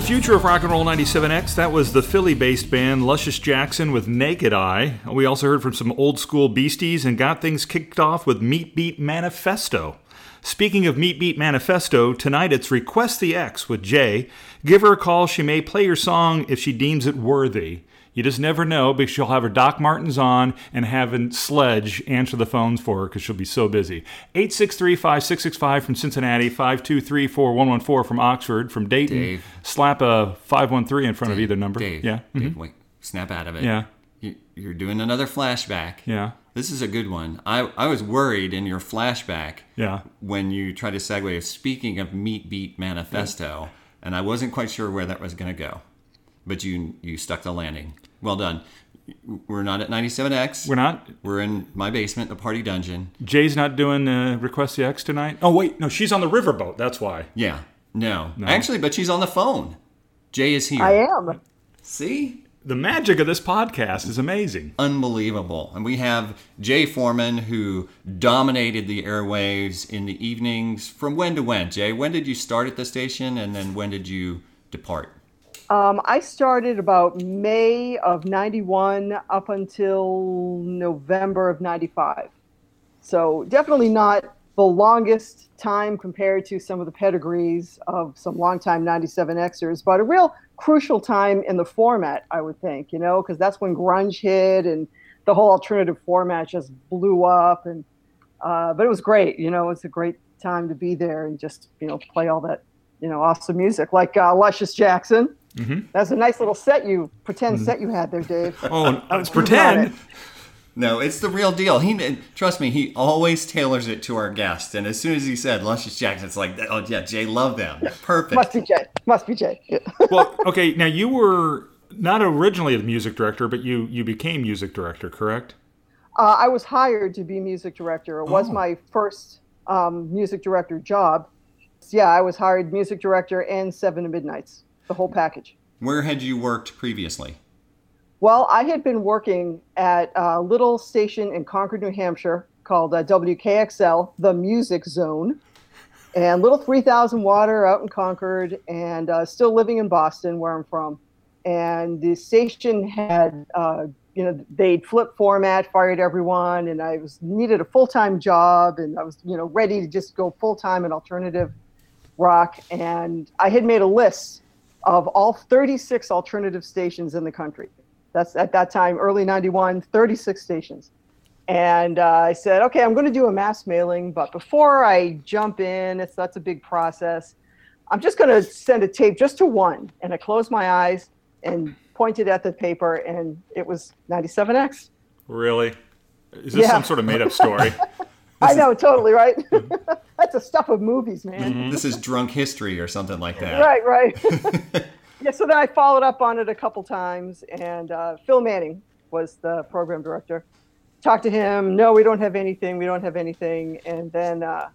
The future of Rock and Roll 97X, that was the Philly based band Luscious Jackson with Naked Eye. We also heard from some old school beasties and got things kicked off with Meat Beat Manifesto. Speaking of Meat Beat Manifesto, tonight it's Request the X with Jay. Give her a call. She may play your song if she deems it worthy. You just never know because she'll have her Doc Martens on and having Sledge answer the phones for her because she'll be so busy. 863 5665 from Cincinnati, 523 4114 from Oxford, from Dayton. Dave. Slap a 513 in front of either number. Dave. Yeah. Dave, mhm. wait. Snap out of it. Yeah. You, you're doing another flashback. Yeah. This is a good one. I, I was worried in your flashback Yeah. when you tried to segue of speaking of Meat Beat Manifesto, and I wasn't quite sure where that was going to go. But you you stuck the landing. Well done. We're not at 97X. We're not. We're in my basement, the party dungeon. Jay's not doing uh, Request the X tonight. Oh, wait. No, she's on the riverboat. That's why. Yeah. No. Actually, but she's on the phone. Jay is here. I am. See? The magic of this podcast is amazing. unbelievable. And we have Jay Foreman, who dominated the airwaves in the evenings. From when to when? Jay, when did you start at the station, and then when did you depart? Um, I started about May of 91 up until November of 95. So definitely not the longest time compared to some of the pedigrees of some longtime 97Xers, but a real crucial time in the format, I would think, you know, because that's when grunge hit and the whole alternative format just blew up. And uh, but it was great, you know, it's a great time to be there and just you know play all that you know awesome music like uh, Luscious Jackson. That's a nice little set you pretend set you had there, Dave. Oh, let's You got pretend. it. No, it's the real deal. He trust me, he always tailors it to our guest. And as soon as he said Luscious Jackson, it's like, oh yeah, Jay love them. Perfect. Must be Jay. Must be Jay. Yeah. well, okay. Now you were not originally the music director, but you you became music director, correct? Uh, I was hired to be music director. It was Oh. my first um, music director job. Yeah, I was hired music director and Seven to Midnights, the whole package. Where had you worked previously? Well, I had been working at a little station in Concord, New Hampshire called uh, WKXL, the Music Zone, and little 3,000 water out in Concord, and uh, still living in Boston, where I'm from. And the station had, uh, you know, they'd flip format, fired everyone, and I was needed a full time job, and I was, you know, ready to just go full time in alternative rock. And I had made a list of all 36 alternative stations in the country. That's at that time, early 91, 36 stations. And uh, I said, okay, I'm going to do a mass mailing, but before I jump in, it's that's a big process. I'm just going to send a tape just to one. And I closed my eyes and pointed at the paper, and it was 97X. Really? Is this Yeah. some sort of made up story? I know, totally, right? that's the stuff of movies, man. Mm-hmm. This is drunk history or something like that. Right, right. yeah, so then I followed up on it a couple times, and uh, Phil Manning was the program director. Talked to him. No, we don't have anything. We don't have anything. And then uh,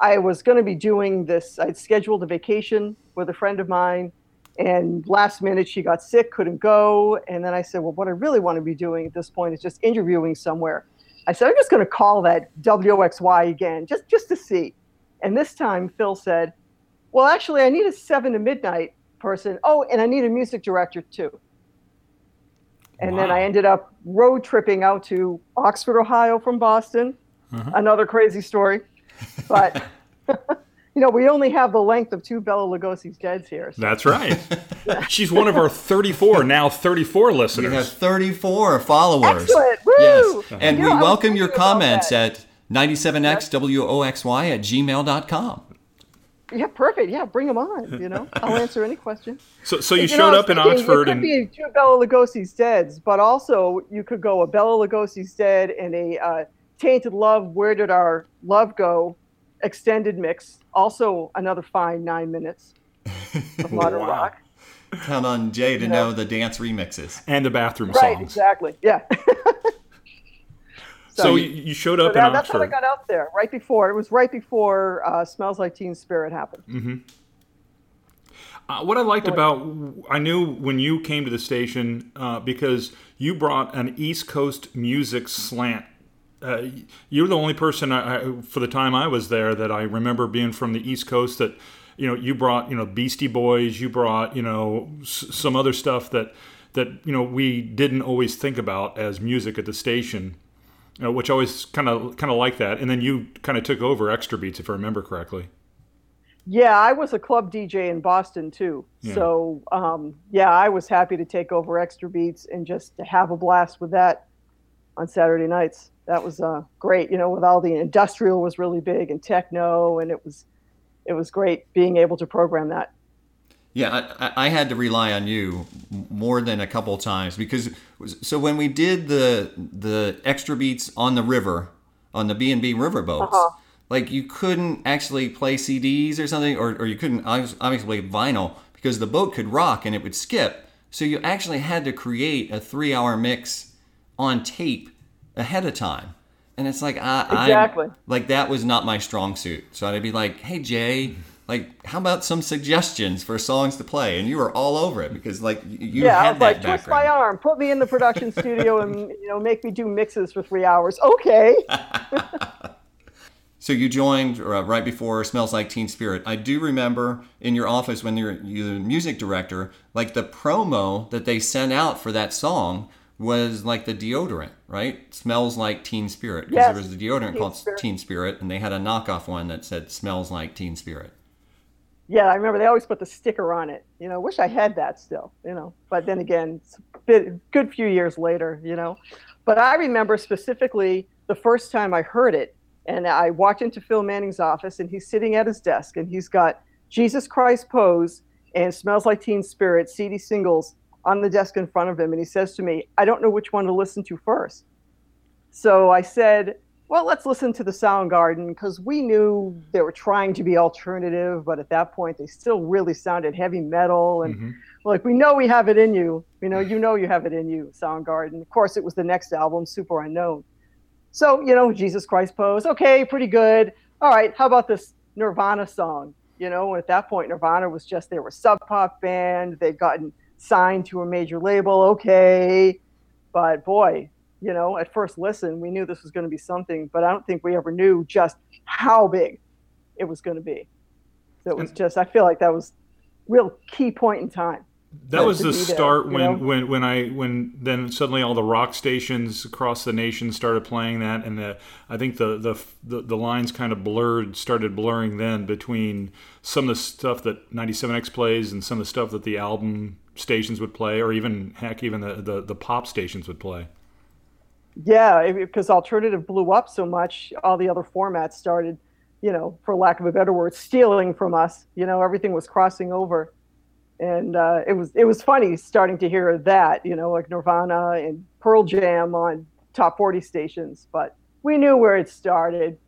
I was going to be doing this. I'd scheduled a vacation with a friend of mine, and last minute she got sick, couldn't go. And then I said, well, what I really want to be doing at this point is just interviewing somewhere. I said, I'm just going to call that WOXY again, just just to see. And this time, Phil said, well, actually, I need a seven to midnight person. Oh, and I need a music director too. And then I ended up road tripping out to Oxford, Ohio from Boston. Mm-hmm. Another crazy story. But, you know, we only have the length of two Bela Lugosi's Deads here. So. That's right. She's one of our 34, now 34 listeners. We listeners. have 34 followers. Excellent. Woo! Yes. And You we know, I welcome your comments at 97xwoxy at gmail.com. Yeah, perfect. Yeah, bring them on. You know, I'll answer any question. So, so you, You showed know, I up in Oxford It and could be two Bela Lugosi's Deads, but also you could go a Bela Lugosi's Dead and a uh, Tainted Love. Where did our love go? Extended mix. Also another fine nine minutes of modern Wow. rock. Count on Jay to Yeah. know the dance remixes. and the bathroom Right. songs. Exactly. Yeah. So you, you showed so up in that- that's how I got out there. Right before it was right before uh, Smells Like Teen Spirit happened. Mm. Uh, what I liked about, I knew when you came to the station uh, because you brought an East Coast music slant. Uh, you were the only person I, I, for the time I was there that I remember being from the East Coast that you know, you brought you know Beastie Boys, you brought you know s- some other stuff that that you know we didn't always think about as music at the station, you know, which I always kind of kind of like that. And then you kind of took over Extra Beats, if I remember correctly. Yeah, I was a club DJ in Boston too. Yeah. So um, yeah, I was happy to take over Extra Beats and just to have a blast with that on Saturday nights. That was uh, great. You know, with all the industrial was really big and techno, and it was it was great being able to program that. Yeah, I, I- had to rely on you more than a couple times because so when we did the the extra beats on the river on the B and B river boats, Uh-huh. like you couldn't actually play CDs or something, or, or you couldn't obvi- obviously play vinyl because the boat could rock and it would skip. So you actually had to create a three hour mix on tape ahead of time. And it's like I, Exactly. I like that was not my strong suit. So I'd be like, "Hey Jay, like how about some suggestions for songs to play?" And you were all over it because like you yeah, I had was that like, twist my arm, put me in the production studio, and you know, make me do mixes for three hours. Okay. So you joined uh, right before Smells Like Teen Spirit. I do remember in your office when you're, you're the music director, like the promo that they sent out for that song was like the deodorant, right? Smells like Teen Spirit. Because Yes, there was a deodorant Teen called Spirit. Teen Spirit, and they had a knockoff one that said Smells Like Teen Spirit. Yeah, I remember they always put the sticker on it. You know, wish I had that still. You know, but then again, it's a bit, good few years later. You know, but I remember specifically the first time I heard it, and I walked into Phil Manning's office, and he's sitting at his desk, and he's got Jesus Christ Pose and Smells Like Teen Spirit CD singles on the desk in front of him, and he says to me, "I don't know which one to listen to first. So I said, well, let's listen to the Soundgarden because we knew they were trying to be alternative, but at that point they still really sounded heavy metal. And Mhm. like, we know we have it in you. You know, you know you have it in you, Soundgarden. Of course, it was the next album, Superunknown. So, you know, Jesus Christ Pose, okay, pretty good. All right, how about this Nirvana song? You know, at that point, Nirvana was just, they were a sub pop band. They'd gotten signed to a major label, okay. But boy, you know, at first listen, we knew this was going to be something, but I don't think we ever knew just how big it was going to be. So it was just, I feel like that was real key point in time. That was the there, start you when, know? when when I when then suddenly all the rock stations across the nation started playing that, and the, I think the, the the the lines kind of blurred, started blurring then between some of the stuff that 97X plays and some of the stuff that the album stations would play, or even heck, even the the, the pop stations would play. Yeah, because alternative blew up so much, all the other formats started, you know, for lack of a better word, stealing from us. You know, everything was crossing over, and uh, it was it was funny starting to hear that, you know, like Nirvana and Pearl Jam on top forty stations. But we knew where it started.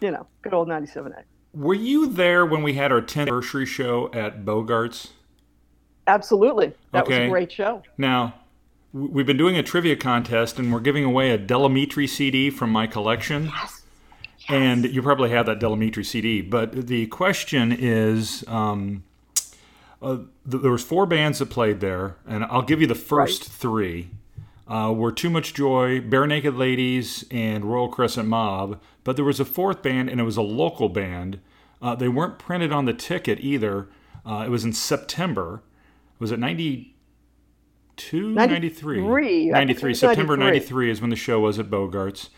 You know, good old ninety seven X. Were you there when we had our 10th anniversary show at Bogarts? Absolutely, that was Okay. a great show. Now, we've been doing a trivia contest, and we're giving away a Del Amitri CD from my collection. Yes. And you probably have that Del Amitri CD. But the question is, um, uh, th- there was four bands that played there, and I'll give you the first Right. three. Uh, were Too Much Joy, Barenaked Ladies, and Royal Crescent Mob. But there was a fourth band, and it was a local band. Uh, they weren't printed on the ticket either. Uh, it was in September. Was it 92? 93? 93. I think it 93. September 93. 93 is when the show was at Bogarts.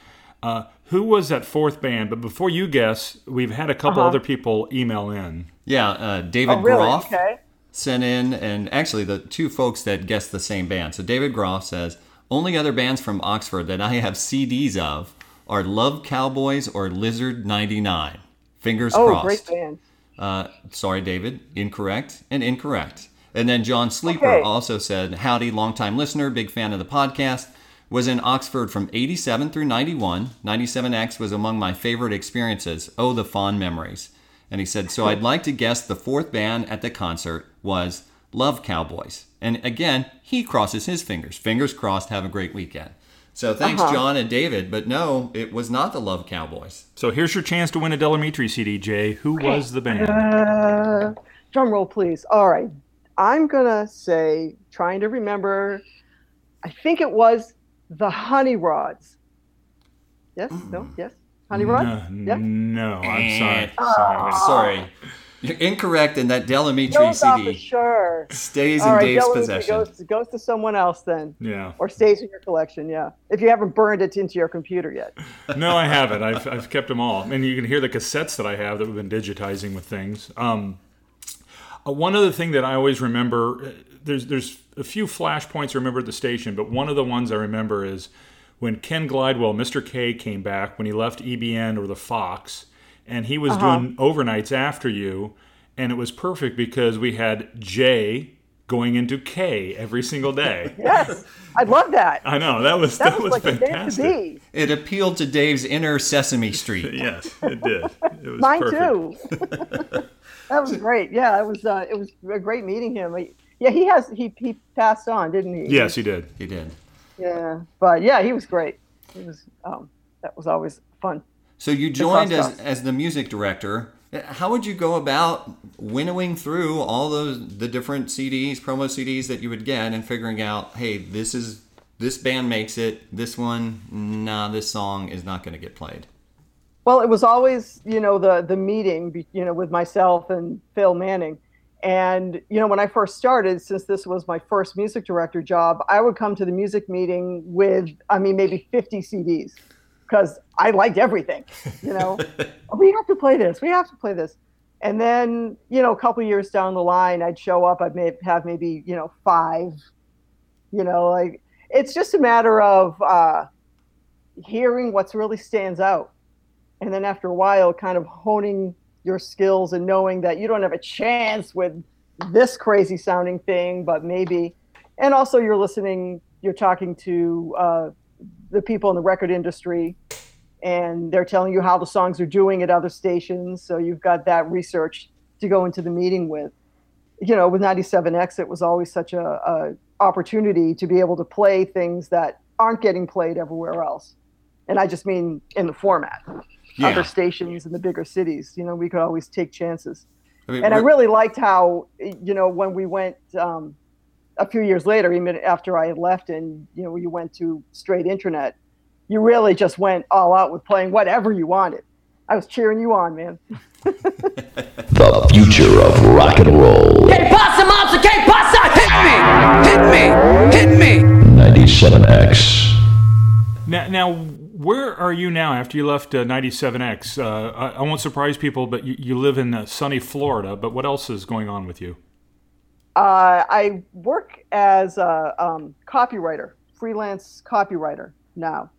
Uh, who was that fourth band? But before you guess, we've had a couple Uh-huh. other people email in. Yeah, uh, David Oh, really? Groff Okay. sent in, and actually the two folks that guessed the same band. So David Groff says, only other bands from Oxford that I have CDs of are Love Cowboys or Lizard 99. Fingers Oh, crossed. great band. Uh, sorry, David. Incorrect and incorrect. And then John Sleeper Okay. also said, Howdy, longtime listener, big fan of the podcast. Was in Oxford from 87 through 91. 97X was among my favorite experiences. Oh, the fond memories. And he said, So I'd like to guess the fourth band at the concert was Love Cowboys. And again, he crosses his fingers. Fingers crossed, have a great weekend. So thanks, Uh-huh. John and David. But no, it was not the Love Cowboys. So here's your chance to win a Del Amitri CD, Jay. Who was the band? Uh, drum roll, please. All right. I'm going to say, trying to remember, I think it was the Honey Rods. Yes? No? Yes? Honey Rods? No, Yeah. no, I'm sorry. Ah. Sorry. You're incorrect, in that Del Amitri Goes off CD for sure. stays All in right, Dave's Dylan, possession. Goes, goes to someone else then, Yeah. or stays in your collection. Yeah, if you haven't burned it into your computer yet. No, I haven't. I've, I've kept them all. And you can hear the cassettes that I have that we've been digitizing with things. Um, uh, one other thing that I always remember, uh, there's there's a few flashpoints I remember at the station, but one of the ones I remember is when Ken Glidewell, Mr. K, came back when he left EBN or the Fox, and he was doing overnights after you, and it was perfect because we had Jay going into K every single day. Yes, I love that. I know that was That, that, was, was, like a dance to fantastic. be. It appealed to Dave's inner Sesame Street. Yes, it did. It was Mine perfect. too. that was great. Yeah, it was. Uh, it was a great meeting him. Yeah, he has. He he passed on, didn't he? Yes, he did. He did. Yeah, but yeah, he was great. He was. Um, that was always fun. So you joined as, cross-talk. as the music director. How would you go about winnowing through all those the different CDs, promo CDs that you would get, and figuring out, hey, this is this band makes it. This one, nah, this song is not going to get played. Well, it was always, you know, the the meeting, you know, with myself and Phil Manning. And you know, when I first started, since this was my first music director job, I would come to the music meeting with, I mean, maybe 50 CDs, because I liked everything. You know, "Oh, we have to play this, we have to play this. And then, you know, a couple years down the line, I'd show up, I'd may have maybe, you know, five. You know, like it's just a matter of uh, hearing what's really stands out and then after a while kind of honing your skills and knowing that you don't have a chance with this crazy sounding thing but maybe and also you're listening you're talking to uh, the people in the record industry and they're telling you how the songs are doing at other stations so you've got that research to go into the meeting with. You know with 97x it was always such a, a opportunity to be able to play things that aren't getting played everywhere else. And i just mean in the format Yeah. other stations in the bigger cities. You know, we could always take chances. I mean, And I really liked how, you know, when we went um, a few years later, even after I had left and, you know, you went to straight internet, you really just went all out with playing whatever you wanted. I was cheering you on, man. The future of rock and roll. Que pasa, monster? Que pasa? Hit me! Hit me! Hit me! 97X. Now, now, where are you now after you left uh, 97X? Uh, I, I won't surprise people, but you, you live in uh, sunny Florida. But what else is going on with you? Uh, I work as a um, copywriter, freelance copywriter now.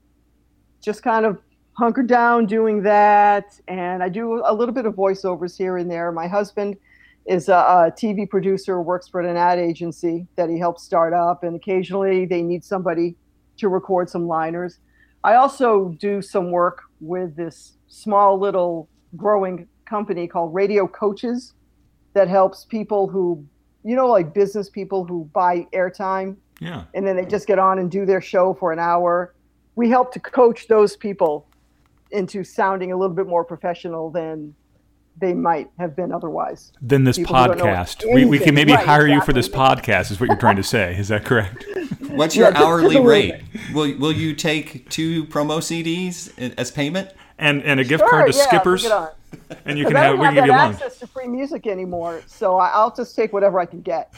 Just kind of hunkered down doing that, and I do a little bit of voiceovers here and there. My husband is a, a TV producer, works for an ad agency that he helps start up, and occasionally they need somebody to record some liners. I also do some work with this small little growing company called Radio Coaches that helps people who you know, like business people who buy airtime Yeah. and then they just get on and do their show for an hour. We help to coach those people into sounding a little bit more professional than they might have been otherwise. Than this People who don't know podcast. We, we can maybe Right, hire you for this podcast, is what you're trying to say. Is that correct? What's your Yeah, hourly just a rate? Will Will you take two promo CDs as payment? And and a gift Sure, card to yeah, Skippers, bring it on. and you can I have don't we have can give that you lunch. access to free music anymore, so I- I'll just take whatever I can get.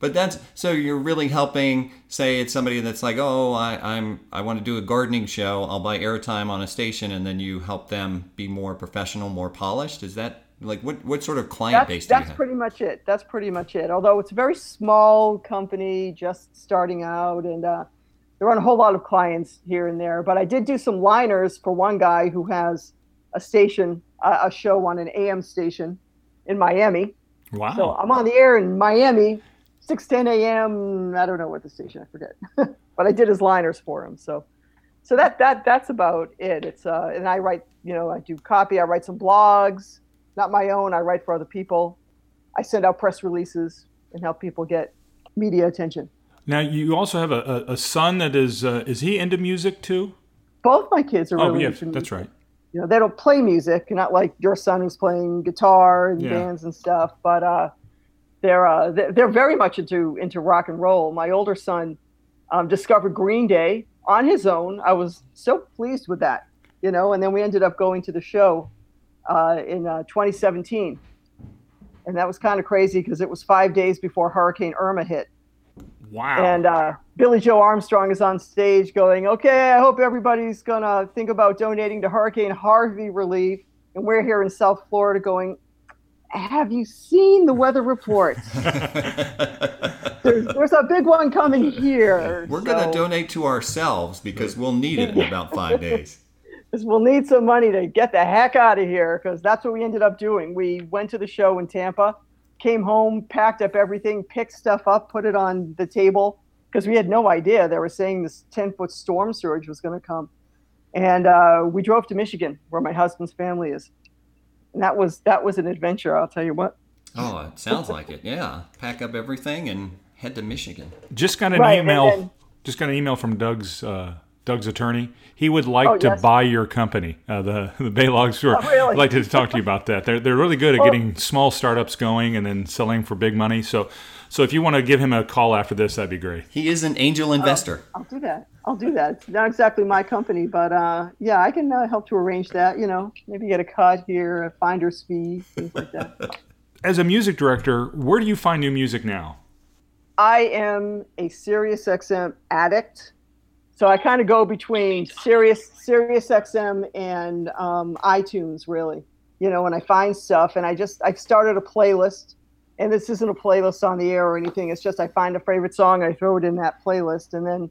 But that's so you're really helping. Say it's somebody that's like, oh, I, I'm I want to do a gardening show. I'll buy airtime on a station, and then you help them be more professional, more polished. Is that like what what sort of client That's, base do you that's pretty much it. That's pretty much it. Although it's a very small company, just starting out, and uh, there aren't a whole lot of clients here and there. But I did do some liners for one guy who has a station, a, a show on an AM station in Miami. Wow. So I'm on the air in Miami, 6:10 a.m. I don't know what the station, I forget, but I did his liners for him. So, so that that that's about it. It's uh, and I write, you know, I do copy. I write some blogs, not my own. I write for other people. I send out press releases and help people get media attention. now you also have a, a, son that is uh, is he into music too? Both my kids are Oh, really yeah, into that's music. right. you know they don't play music not like your son who's playing guitar and Yeah. bands and stuff but uh they're uh they're, they're very much into into rock and roll my older son um, discovered green day on his own i was so pleased with that you know and then we ended up going to the show uh, in uh, 2017 and that was kind of crazy because it was five days before Hurricane Irma hit. Wow. And uh, Billie Joe Armstrong is on stage going, "Okay, I hope everybody's gonna think about donating to Hurricane Harvey relief." And we're here in South Florida going, "Have you seen the weather report? there's, there's a big one coming here." We're going to donate to ourselves because we'll need it in about five days. Is we'll need some money to get the heck out of here because that's what we ended up doing. We went to the show in Tampa, came home, packed up everything, picked stuff up, put it on the table because we had no idea they were saying this 10 foot storm surge was going to come. And uh, we drove to Michigan where my husband's family is. And that was that was an adventure, I'll tell you what. Oh, it sounds like it. Yeah. Pack up everything and head to Michigan. just got an Right, email. then- just got an email from Doug's uh, Doug's attorney. He would like Oh, to yes. buy your company, uh, the the Baylog store. Oh, really? I'd like to talk to you about that. They're they're really good at Oh. getting small startups going and then selling for big money. So so if you want to give him a call after this, that'd be great. He is an angel investor. I'll do that. I'll do that. It's not exactly my company, but uh, yeah, I can uh, help to arrange that. You know, maybe get a cut here, a finder's fee, things like that. As a music director, where do you find new music now? I am a Sirius XM addict. So I kind of go between Sirius, Sirius XM and um, iTunes, really. You know, when I find stuff, and I just I've started a playlist, and this isn't a playlist on the air or anything. It's just I find a favorite song, I throw it in that playlist, and then,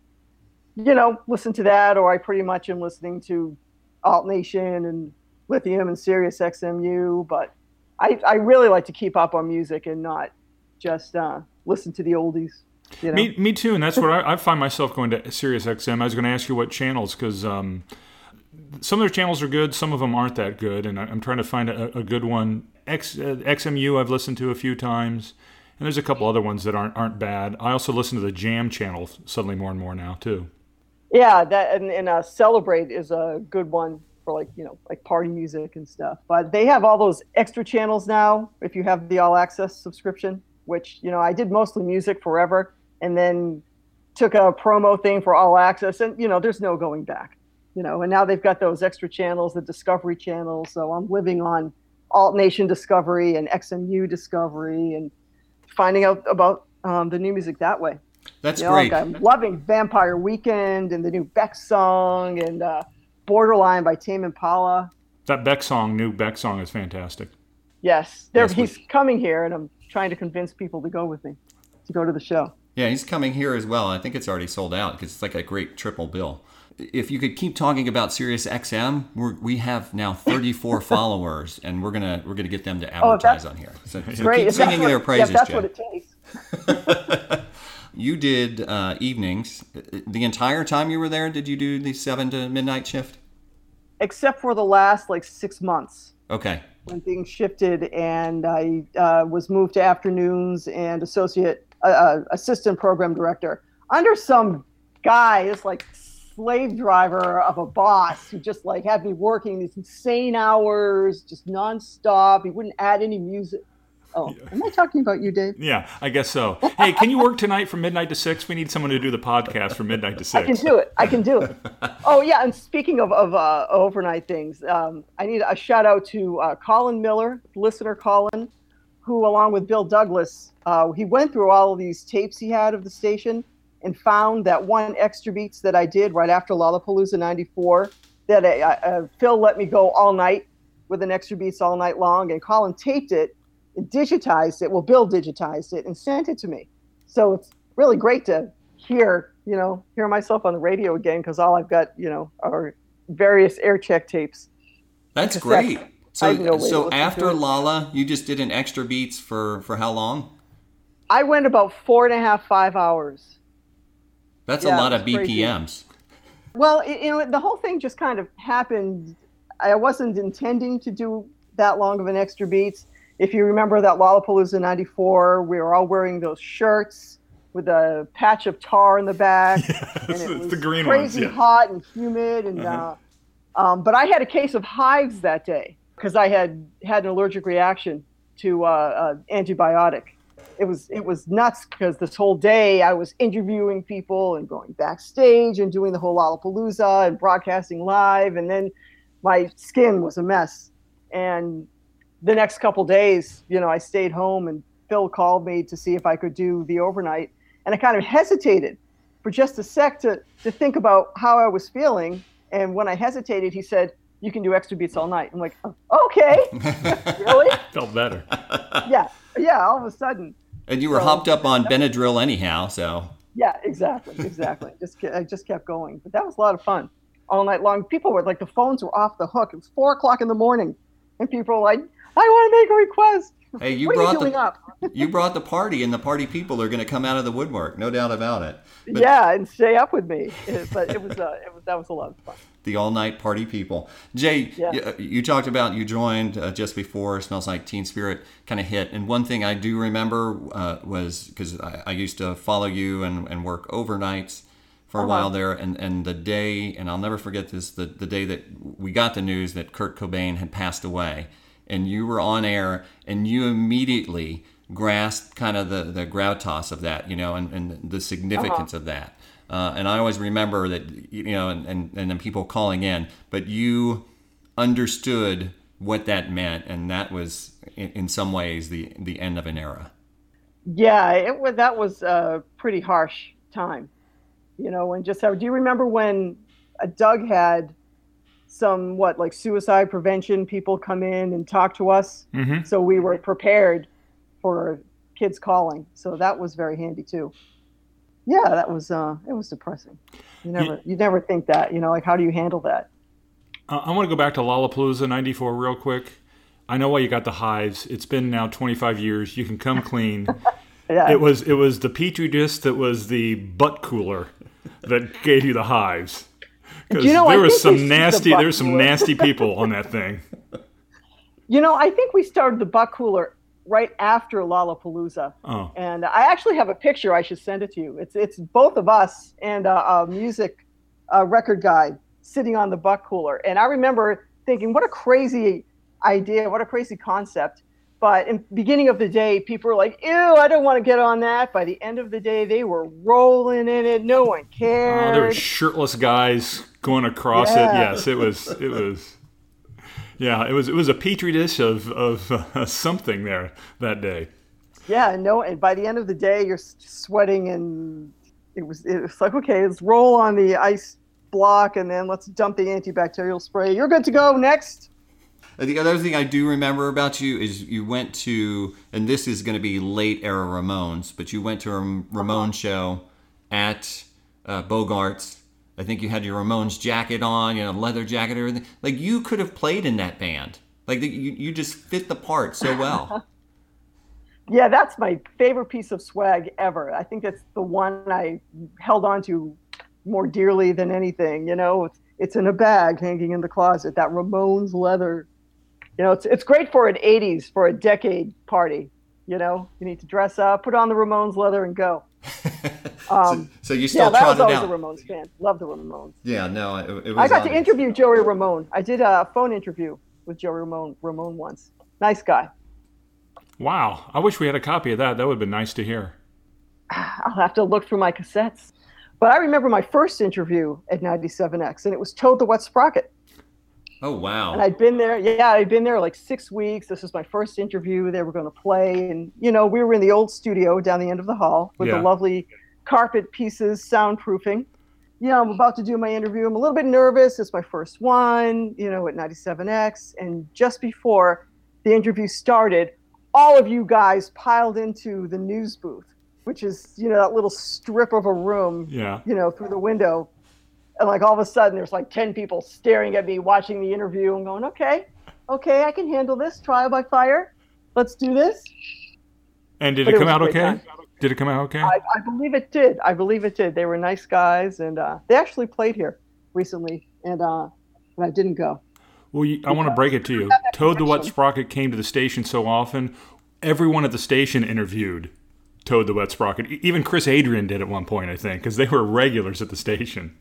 you know, listen to that. Or I pretty much am listening to Alt Nation and Lithium and Sirius XMU. But I I really like to keep up on music and not just uh, listen to the oldies. You know? Me, me too, and that's what I, I find myself going to Sirius XM. I was going to ask you what channels because um, some of their channels are good, some of them aren't that good, and I, I'm trying to find a, a good one. X, uh, XMU I've listened to a few times, and there's a couple other ones that aren't aren't bad. I also listen to the Jam channel suddenly more and more now too. Yeah, that and, and uh, Celebrate is a good one for like you know like party music and stuff. But they have all those extra channels now if you have the All Access subscription, which you know I did mostly music forever, and then took a promo thing for All Access, and you know there's no going back. You know, and now they've got those extra channels, the Discovery channel. So I'm living on Alt Nation Discovery and XMU Discovery, and finding out about um, the new music that way. That's You know, great. like I'm loving Vampire Weekend and the new Beck song and uh, Borderline by Tame Impala. That Beck song, new Beck song, is fantastic. Yes, there, Yes, he's coming here, and I'm trying to convince people to go with me to go to the show. Yeah, he's coming here as well. I think it's already sold out because it's like a great triple bill. If you could keep talking about Sirius XM, we're, we have now 34 followers, and we're gonna we're gonna get them to Oh, advertise that's- on here. So, so Great. keep singing what- their praises, if that's Jeff. what it takes. You did uh, evenings the entire time you were there. Did you do the seven to midnight shift? Except for the last like six months Okay. when things shifted, and I uh, was moved to afternoons and associate uh, assistant program director under some guy, this like slave driver of a boss who just like had me working these insane hours, just nonstop. He wouldn't add any music. Oh, am I talking about you, Dave? Yeah, I guess so. Hey, can you work tonight from midnight to six? We need someone to do the podcast from midnight to six. I can do it. I can do it. Oh yeah, and speaking of, of uh, overnight things, um, I need a shout out to uh, Colin Miller, listener Colin, who along with Bill Douglas, uh, he went through all of these tapes he had of the station and found that one extra beats that I did right after Lollapalooza '94 that I, I, uh, Phil let me go all night with an extra beats all night long, and Colin taped it and digitized it. Well, Bill digitized it and sent it to me. So it's really great to hear, you know, hear myself on the radio again because all I've got, you know, are various air check tapes. That's great. I have no So, so after. Lolla, you just did an extra beats for for how long? I went about four and a half, five hours. That's Yeah, a lot of was crazy. BPMs. Well, it, you know, the whole thing just kind of happened. I wasn't intending to do that long of an extra beats. If you remember that Lollapalooza 94, we were all wearing those shirts with a patch of tar in the back. and It's it was the green ones, crazy yeah. hot and humid. And, Uh-huh. uh, um, but I had a case of hives that day because I had had an allergic reaction to uh, uh, antibiotic. It was it was nuts because this whole day I was interviewing people and going backstage and doing the whole Lollapalooza and broadcasting live, and then my skin was a mess. And the next couple days, you know, I stayed home and Phil called me to see if I could do the overnight. And I kind of hesitated for just a sec to, to think about how I was feeling. And when I hesitated, he said, You can do extra beats all night. I'm like, "Oh, Okay, really? Felt better. Yeah, yeah, all of a sudden. And you were So- hopped up on Benadryl anyhow, so Yeah, exactly, exactly. just I just kept going, but that was a lot of fun all night long. People were like the phones were off the hook. It was four o'clock in the morning, and people were like, "I want to make a request." hey, you what are you brought doing the up? you brought the party, and the party people are going to come out of the woodwork, no doubt about it. But yeah, and stay up with me. But it was, uh, it was that was a lot of fun. The all night party people. Jay, Yeah. you, you talked about you joined uh, just before Smells Like Teen Spirit kind of hit. And one thing I do remember uh, was because I, I used to follow you and, and work overnights for a Uh-huh. while there. And, and the day, and I'll never forget this, the, the day that we got the news that Kurt Cobain had passed away. And you were on air and you immediately grasped kind of the, the gravitas of that, you know, and, and the significance of that. Uh, and I always remember that, you know, and, and, and then people calling in, but you understood what that meant. And that was, in, in some ways, the, the end of an era. Yeah, it was that was a pretty harsh time, you know. And just how do you remember when uh, Doug had some what like suicide prevention people come in and talk to us, hmm so we were prepared for kids calling. So that was very handy too. Yeah, that was uh, it was depressing. You never you never think that, you know, like how do you handle that? Uh, I want to go back to Lollapalooza 94 real quick. I know why you got the hives. It's been now 25 years. You can come clean. Yeah, it was it was the petri dish that was the butt cooler that gave you the hives. Because You know, I there was some should- the nasty there was some nasty people on that thing. You know, I think we started the butt cooler right after Lollapalooza. Oh. And I actually have a picture. I should send it to you. It's it's both of us and a, a music uh, record guy sitting on the buck cooler. And I remember thinking, what a crazy idea, what a crazy concept. But in beginning of the day, people were like, "Ew, I don't want to get on that." By the end of the day, they were rolling in it. No one cared. there were shirtless guys going across Yeah. it. Yes, it was. It was. Yeah, it was. It was a petri dish of of uh, something there that day. Yeah, no, and by the end of the day, you're sweating, and it was it was like, okay, let's roll on the ice block, and then let's dump the antibacterial spray. You're good to go. Next. Uh, The other thing I do remember about you is you went to, and this is going to be late era Ramones, but you went to a Ramones show at uh, Bogarts. I think you had your Ramones jacket on, you know, leather jacket, everything. Like you could have played in that band. Like you, you just fit the part so well. Yeah, that's my favorite piece of swag ever. I think that's the one I held on to more dearly than anything. You know, it's it's in a bag hanging in the closet. That Ramones leather. You know, it's it's great for an '80s for a decade party. You know, you need to dress up, put on the Ramones leather, and go. Um, so you still yeah, that was trotted always out. a Ramones fan. Love the Ramones. yeah, no, it, it was. I got to interview Joey Ramone. I did a phone interview with Joey Ramone, Ramone once. Nice guy. Wow, I wish we had a copy of that. That would have been nice to hear. I'll have to look through my cassettes. But I remember my first interview at 97X, and it was Toad the Wet Sprocket. Oh wow. And I'd been there, yeah, I'd been there like six weeks. This was my first interview. They were going to play. And, you know, we were in the old studio down the end of the hall with Yeah. the lovely carpet pieces, soundproofing. You know, I'm about to do my interview. I'm a little bit nervous. It's my first one, you know, at 97X. And just before the interview started, all of you guys piled into the news booth, which is, you know, that little strip of a room Yeah. you know, through the window. And like all of a sudden, there's like 10 people staring at me, watching the interview, and going, okay, okay, I can handle this. Trial by fire. Let's do this. And did But it come out okay? time. Did it come out okay? I, I believe it did. I believe it did. They were nice guys, and uh, they actually played here recently, and uh, and I didn't go. Well, you, I want to break it to you. Toad the Wet Sprocket came to the station so often. Everyone at the station interviewed Toad the Wet Sprocket. Even Chris Adrian did at one point, I think, because they were regulars at the station.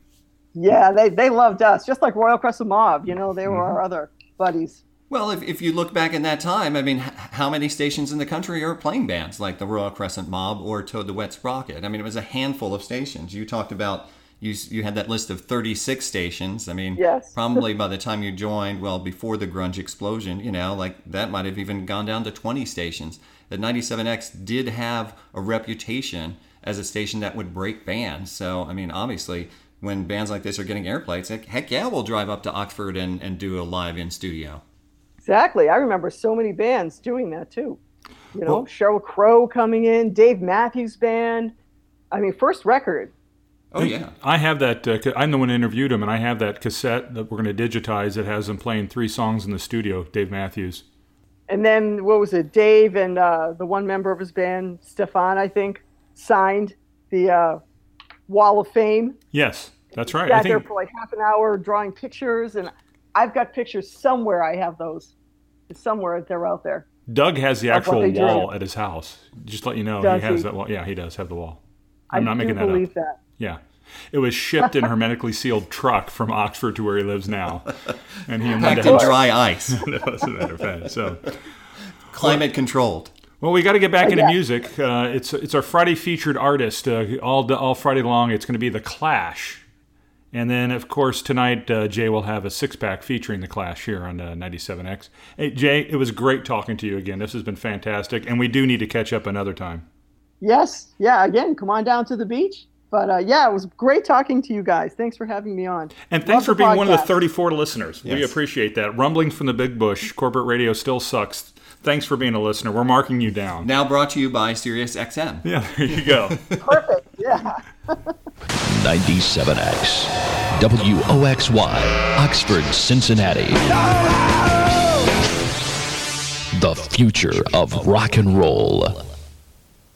Yeah, they, they loved us, just like Royal Crescent Mob. You know, they were mm-hmm. our other buddies. Well, if, if you look back in that time, I mean, how many stations in the country are playing bands like the Royal Crescent Mob or Toad the Wet Sprocket? I mean, it was a handful of stations. You talked about, you you had that list of 36 stations. I mean, Yes. probably by the time you joined, well, before the grunge explosion, you know, like that might have even gone down to 20 stations. That 97X did have a reputation as a station that would break bands. So, I mean, obviously, when bands like this are getting airplay, it's like, heck yeah, we'll drive up to Oxford and, and do a live in studio. Exactly. I remember so many bands doing that too. You know, Well- Sheryl Crow coming in, Dave Matthews Band. I mean, first record. Oh, yeah. I have that. Uh, I'm the one who interviewed him, and I have that cassette that we're going to digitize that has him playing three songs in the studio. Dave Matthews. And then what was it? Dave and uh, the one member of his band, Stefan, I think, signed the uh, Wall of Fame. Yes, that's right. I Sat there for like half an hour drawing pictures, and I've got pictures somewhere. I have those. Somewhere they're out there. Doug has the actual wall at his house. Just to let you know, Does he has he? that wall. Yeah, he does have the wall. I'm I not making that believe up. that. Yeah. It was shipped in a hermetically sealed truck from Oxford to where he lives now. And he Packed in had dry ice, that was a matter of fact. So, climate controlled. Well, we got to get back into yeah. music. Uh, it's it's our Friday featured artist uh, all all Friday long. It's going to be the Clash, and then of course tonight uh, Jay will have a six pack featuring the Clash here on uh, 97X. Hey Jay, it was great talking to you again. This has been fantastic, and we do need to catch up another time. Yes. Yeah. Again, come on down to the beach. But uh, yeah, it was great talking to you guys. Thanks for having me on. And Love thanks for the being one of the 34 listeners. We appreciate that. Rumblings from the Big Bush. Corporate radio still sucks. Thanks for being a listener. We're marking you down. Now brought to you by Sirius XM. Yeah, there you go. Perfect. Yeah. 97X. WOXY. Oxford, Cincinnati. The future of rock and roll.